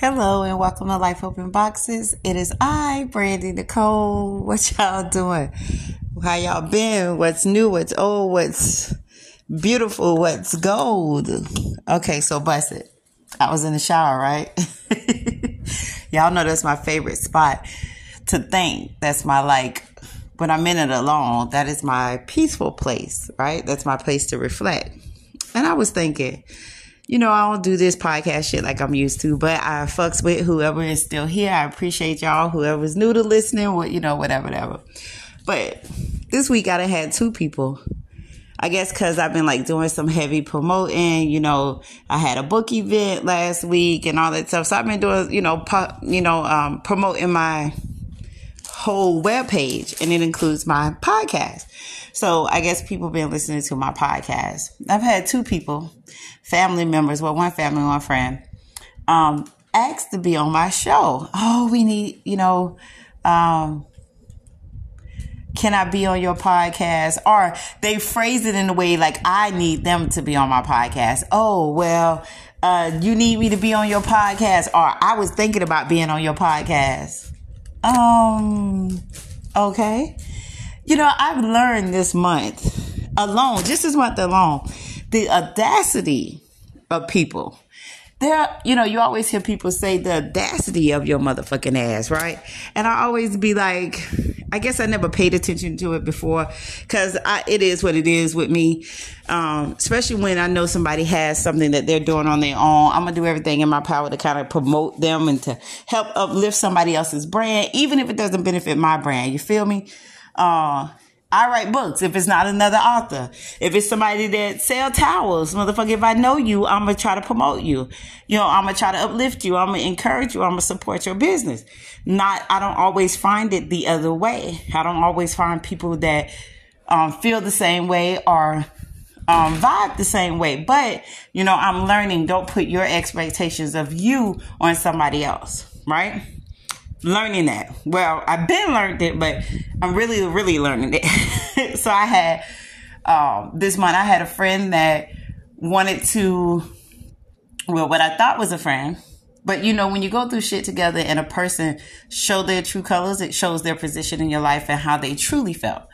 Hello and welcome to Life Open Boxes. It is I, Brandy Nicole. What y'all doing? How y'all been? What's new? What's old? What's beautiful? What's gold? Okay, so bust it. I was in the shower, right? y'all know that's my favorite spot to think. That's my like when I'm in it alone, that is my peaceful place, right? That's my place to reflect. And I was thinking, you know, I don't do this podcast shit like I'm used to, but I fucks with whoever is still here. I appreciate y'all. Whoever's new to listening, what you know, whatever, whatever. But this week I had two people. I guess because I've been like doing some heavy promoting. You know, I had a book event last week and all that stuff. So I've been doing, you know, po- you know, um, promoting my whole web page, and it includes my podcast. So I guess people been listening to my podcast. I've had two people, family members, well, one family, one friend, um, asked to be on my show. Oh, we need, you know, um, can I be on your podcast? Or they phrase it in a way like I need them to be on my podcast. Oh, well, uh, you need me to be on your podcast, or I was thinking about being on your podcast. Um, okay. You know, I've learned this month alone, just this month alone, the audacity of people. There, you know, you always hear people say the audacity of your motherfucking ass, right? And I always be like, I guess I never paid attention to it before because it is what it is with me. Um, especially when I know somebody has something that they're doing on their own. I'm gonna do everything in my power to kind of promote them and to help uplift somebody else's brand, even if it doesn't benefit my brand. You feel me? Uh, I write books if it's not another author. If it's somebody that sell towels, motherfucker, if I know you, I'm gonna try to promote you. You know, I'm gonna try to uplift you. I'm gonna encourage you. I'm gonna support your business. Not, I don't always find it the other way. I don't always find people that um, feel the same way or um, vibe the same way. But, you know, I'm learning don't put your expectations of you on somebody else, right? Learning that. Well, I've been learned it, but I'm really, really learning it. so I had um, this month. I had a friend that wanted to, well, what I thought was a friend. But you know, when you go through shit together and a person show their true colors, it shows their position in your life and how they truly felt.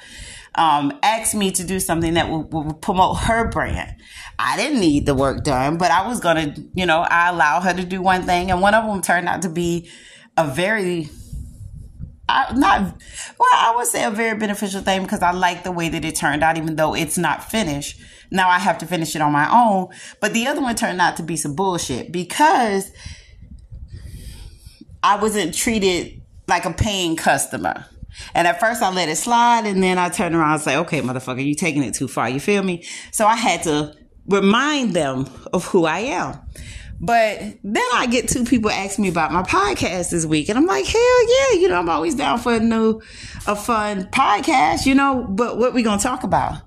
Um, asked me to do something that would, would, promote her brand. I didn't need the work done, but I was gonna, you know, I allow her to do one thing, and one of them turned out to be a very I, not well i would say a very beneficial thing because i like the way that it turned out even though it's not finished now i have to finish it on my own but the other one turned out to be some bullshit because i wasn't treated like a paying customer and at first I let it slide and then I turned around and say, okay, motherfucker, you taking it too far. You feel me? So I had to remind them of who I am. But then I get two people ask me about my podcast this week, and I'm like, hell yeah, you know, I'm always down for a new, a fun podcast, you know. But what we gonna talk about?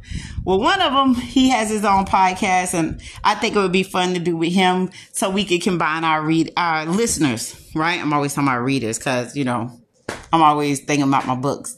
Well, one of them, he has his own podcast, and I think it would be fun to do with him, so we could combine our read our listeners, right? I'm always talking about readers, cause you know, I'm always thinking about my books.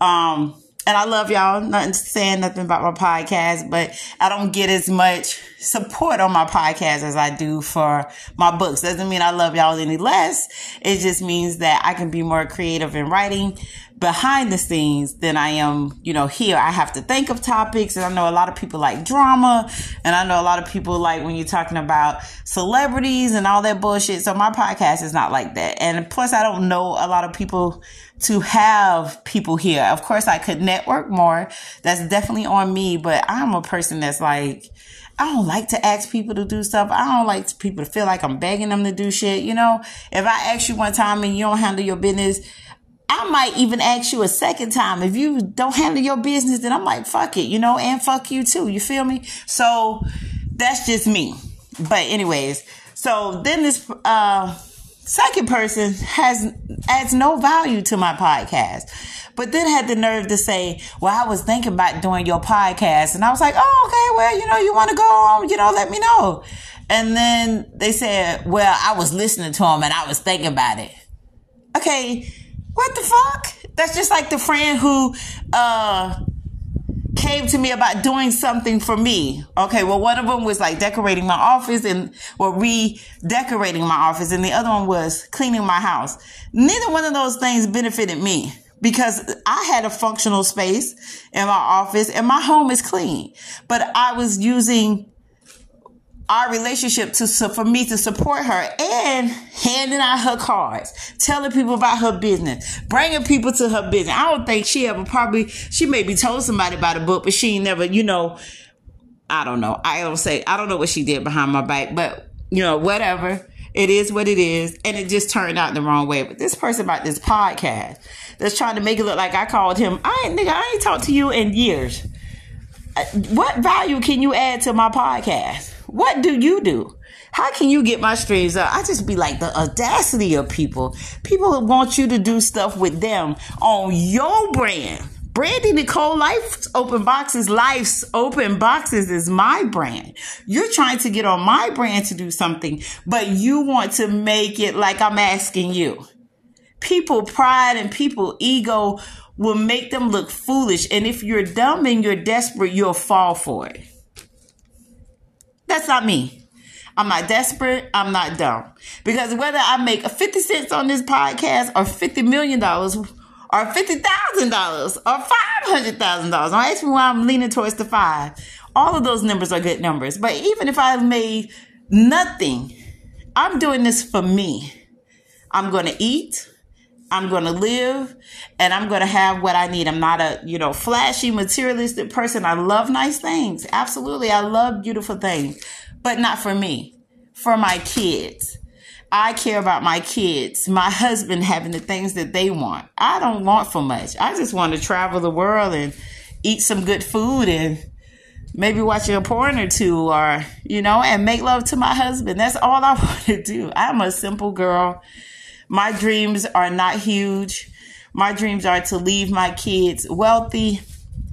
Um, and I love y'all. Nothing saying nothing about my podcast, but I don't get as much support on my podcast as I do for my books. Doesn't mean I love y'all any less. It just means that I can be more creative in writing behind the scenes than I am, you know, here. I have to think of topics and I know a lot of people like drama and I know a lot of people like when you're talking about celebrities and all that bullshit. So my podcast is not like that. And plus I don't know a lot of people to have people here. Of course I could network more. That's definitely on me, but I'm a person that's like, I don't like to ask people to do stuff. I don't like people to feel like I'm begging them to do shit. You know, if I ask you one time and you don't handle your business, I might even ask you a second time. If you don't handle your business, then I'm like, fuck it, you know, and fuck you too. You feel me? So that's just me. But anyways, so then this uh second person has adds no value to my podcast. But then had the nerve to say, Well, I was thinking about doing your podcast. And I was like, Oh, okay, well, you know, you want to go on, you know, let me know. And then they said, Well, I was listening to him and I was thinking about it. Okay, what the fuck? That's just like the friend who uh came to me about doing something for me. Okay, well, one of them was like decorating my office and or redecorating my office, and the other one was cleaning my house. Neither one of those things benefited me because I had a functional space in my office and my home is clean, but I was using our relationship to for me to support her and handing out her cards, telling people about her business, bringing people to her business. I don't think she ever probably she maybe told somebody about a book, but she never, you know, I don't know. I don't say I don't know what she did behind my back, but you know, whatever. It is what it is, and it just turned out the wrong way. But this person about this podcast that's trying to make it look like I called him. I ain't nigga, I ain't talked to you in years. Uh, what value can you add to my podcast? What do you do? How can you get my streams up? I just be like the audacity of people. People want you to do stuff with them on your brand. Brandy Nicole Life's Open Boxes, Life's Open Boxes is my brand. You're trying to get on my brand to do something, but you want to make it like I'm asking you. People pride and people ego will make them look foolish. And if you're dumb and you're desperate, you'll fall for it. That's not me. I'm not desperate. I'm not dumb. Because whether I make 50 cents on this podcast or $50 million or $50,000 or $500,000, don't ask me why I'm leaning towards the five. All of those numbers are good numbers. But even if I've made nothing, I'm doing this for me. I'm going to eat. I'm going to live and I'm going to have what I need. I'm not a, you know, flashy materialistic person. I love nice things. Absolutely. I love beautiful things, but not for me, for my kids. I care about my kids, my husband having the things that they want. I don't want for much. I just want to travel the world and eat some good food and maybe watch a porn or two or, you know, and make love to my husband. That's all I want to do. I'm a simple girl my dreams are not huge. My dreams are to leave my kids wealthy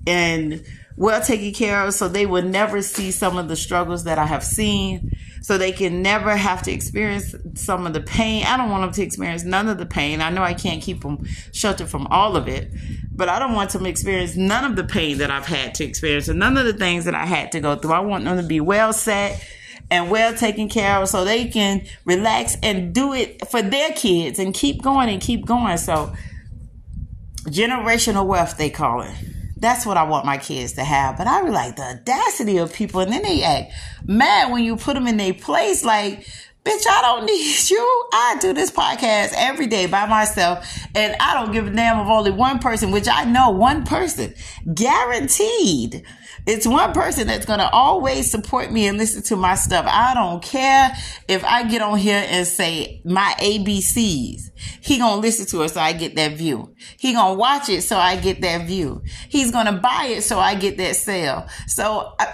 and well taken care of so they will never see some of the struggles that I have seen. So they can never have to experience some of the pain. I don't want them to experience none of the pain. I know I can't keep them sheltered from all of it, but I don't want them to experience none of the pain that I've had to experience and none of the things that I had to go through. I want them to be well set and well taken care of so they can relax and do it for their kids and keep going and keep going. So, generational wealth, they call it. That's what I want my kids to have. But I be like the audacity of people, and then they act mad when you put them in their place. Like, bitch, I don't need you. I do this podcast every day by myself, and I don't give a damn of only one person, which I know one person guaranteed it's one person that's going to always support me and listen to my stuff. I don't care if I get on here and say my ABCs. He going to listen to it so I get that view. He going to watch it so I get that view. He's going to buy it so I get that sale. So I,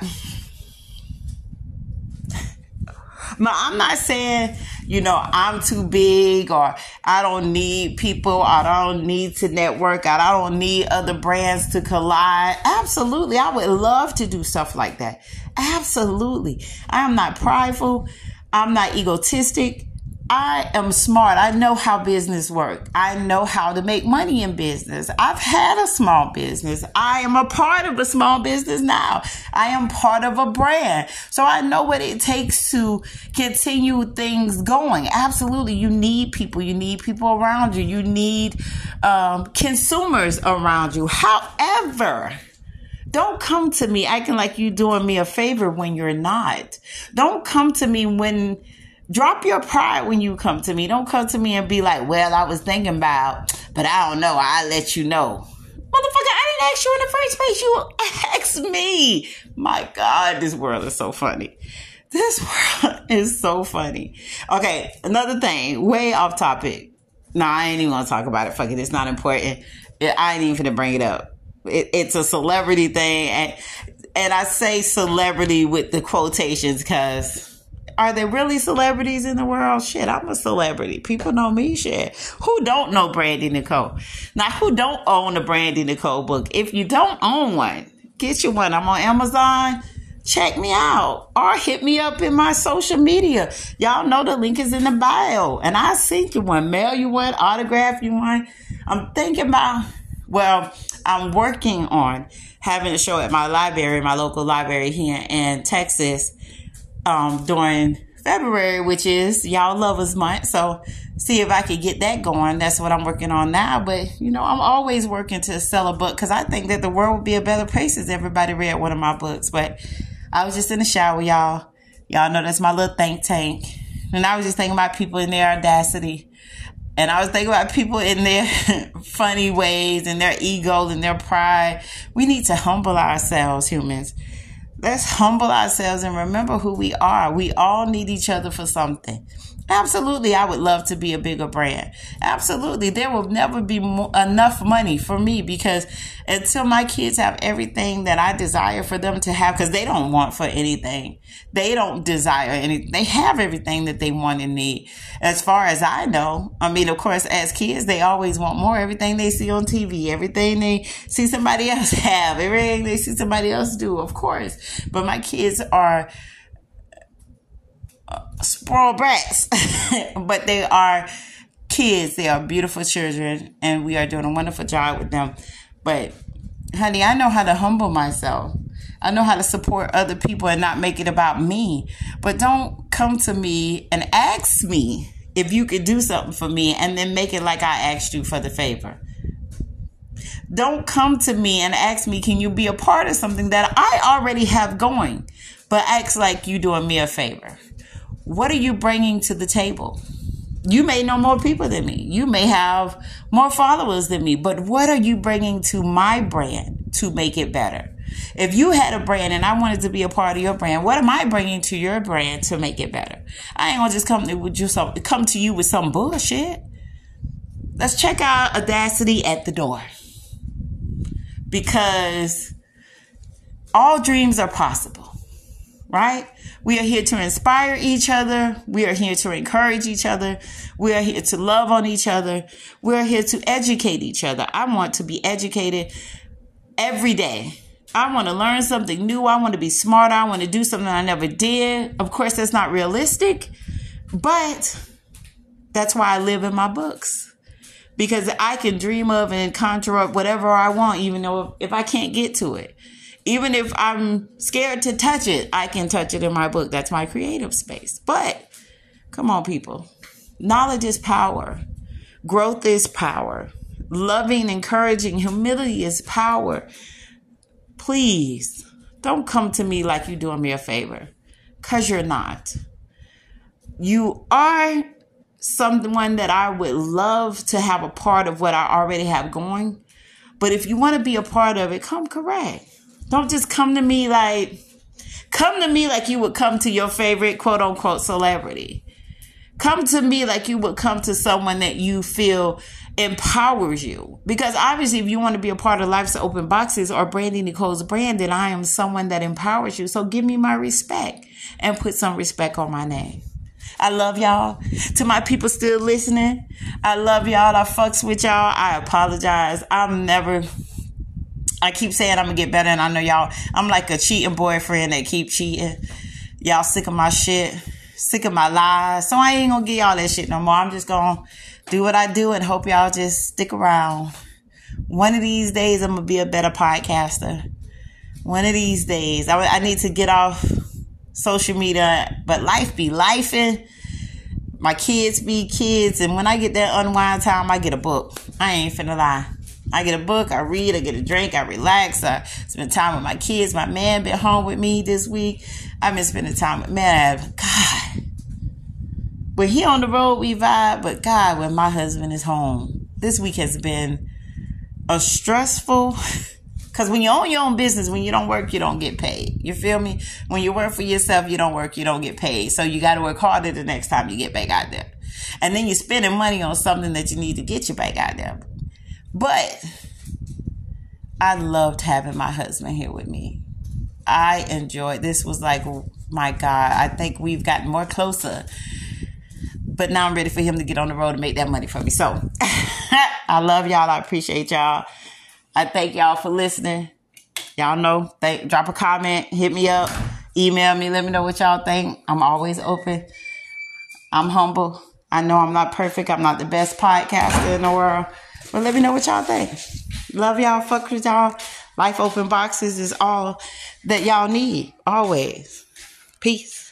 I'm not saying you know, I'm too big or I don't need people. I don't need to network. I don't need other brands to collide. Absolutely. I would love to do stuff like that. Absolutely. I am not prideful. I'm not egotistic. I am smart. I know how business works. I know how to make money in business. I've had a small business. I am a part of a small business now. I am part of a brand. So I know what it takes to continue things going. Absolutely. You need people. You need people around you. You need um, consumers around you. However, don't come to me acting like you're doing me a favor when you're not. Don't come to me when Drop your pride when you come to me. Don't come to me and be like, well, I was thinking about, but I don't know. I'll let you know. Motherfucker, I didn't ask you in the first place. You asked me. My God, this world is so funny. This world is so funny. Okay, another thing, way off topic. No, I ain't even gonna talk about it. Fuck it, it's not important. I ain't even gonna bring it up. It, it's a celebrity thing, and and I say celebrity with the quotations because are there really celebrities in the world? Shit, I'm a celebrity. People know me. Shit, who don't know Brandy Nicole? Now, who don't own a Brandy Nicole book? If you don't own one, get you one. I'm on Amazon. Check me out or hit me up in my social media. Y'all know the link is in the bio, and I send you one, mail you one, autograph you one. I'm thinking about Well, I'm working on having a show at my library, my local library here in Texas, um, during February, which is Y'all Lovers Month. So see if I could get that going. That's what I'm working on now. But you know, I'm always working to sell a book because I think that the world would be a better place if everybody read one of my books. But I was just in the shower, y'all. Y'all know that's my little think tank. And I was just thinking about people in their audacity. And I was thinking about people in their funny ways and their ego and their pride. We need to humble ourselves, humans. Let's humble ourselves and remember who we are. We all need each other for something. Absolutely, I would love to be a bigger brand. Absolutely, there will never be mo- enough money for me because until my kids have everything that I desire for them to have, because they don't want for anything, they don't desire anything. They have everything that they want and need. As far as I know, I mean, of course, as kids, they always want more. Everything they see on TV, everything they see somebody else have, everything they see somebody else do, of course. But my kids are spoiled brats, but they are kids. They are beautiful children, and we are doing a wonderful job with them. But, honey, I know how to humble myself. I know how to support other people and not make it about me. But don't come to me and ask me if you could do something for me and then make it like I asked you for the favor. Don't come to me and ask me, can you be a part of something that I already have going? But act like you doing me a favor. What are you bringing to the table? You may know more people than me. You may have more followers than me, but what are you bringing to my brand to make it better? If you had a brand and I wanted to be a part of your brand, what am I bringing to your brand to make it better? I ain't gonna just come to with you some, come to you with some bullshit. Let's check out Audacity at the door because all dreams are possible, right? We are here to inspire each other. We are here to encourage each other. We are here to love on each other. We're here to educate each other. I want to be educated every day. I want to learn something new. I want to be smarter. I want to do something I never did. Of course, that's not realistic, but that's why I live in my books because I can dream of and conjure up whatever I want, even though if I can't get to it. Even if I'm scared to touch it, I can touch it in my book. That's my creative space. But come on, people. Knowledge is power. Growth is power. Loving, encouraging, humility is power. Please don't come to me like you're doing me a favor because you're not. You are someone that I would love to have a part of what I already have going. But if you want to be a part of it, come correct. Don't just come to me like, come to me like you would come to your favorite quote unquote celebrity. Come to me like you would come to someone that you feel empowers you. Because obviously, if you want to be a part of Life's Open Boxes or Brandy Nicole's brand, then I am someone that empowers you. So give me my respect and put some respect on my name. I love y'all. To my people still listening, I love y'all. I fucks with y'all. I apologize. I'm never I keep saying I'm gonna get better, and I know y'all. I'm like a cheating boyfriend that keep cheating. Y'all sick of my shit, sick of my lies. So I ain't gonna get y'all that shit no more. I'm just gonna do what I do and hope y'all just stick around. One of these days, I'm gonna be a better podcaster. One of these days, I, I need to get off social media, but life be lifing. My kids be kids, and when I get that unwind time, I get a book. I ain't finna lie. I get a book, I read, I get a drink, I relax, I spend time with my kids. My man been home with me this week. I've been spending time with man. God. When he on the road, we vibe, but God, when my husband is home, this week has been a stressful because when you own your own business, when you don't work, you don't get paid. You feel me? When you work for yourself, you don't work, you don't get paid. So you got to work harder the next time you get back out there. And then you're spending money on something that you need to get you back out there. But I loved having my husband here with me. I enjoyed this was like my God, I think we've gotten more closer. But now I'm ready for him to get on the road and make that money for me. So I love y'all. I appreciate y'all. I thank y'all for listening. Y'all know, thank, drop a comment, hit me up, email me, let me know what y'all think. I'm always open. I'm humble. I know I'm not perfect. I'm not the best podcaster in the world. But let me know what y'all think. Love y'all. Fuck with y'all. Life open boxes is all that y'all need. Always. Peace.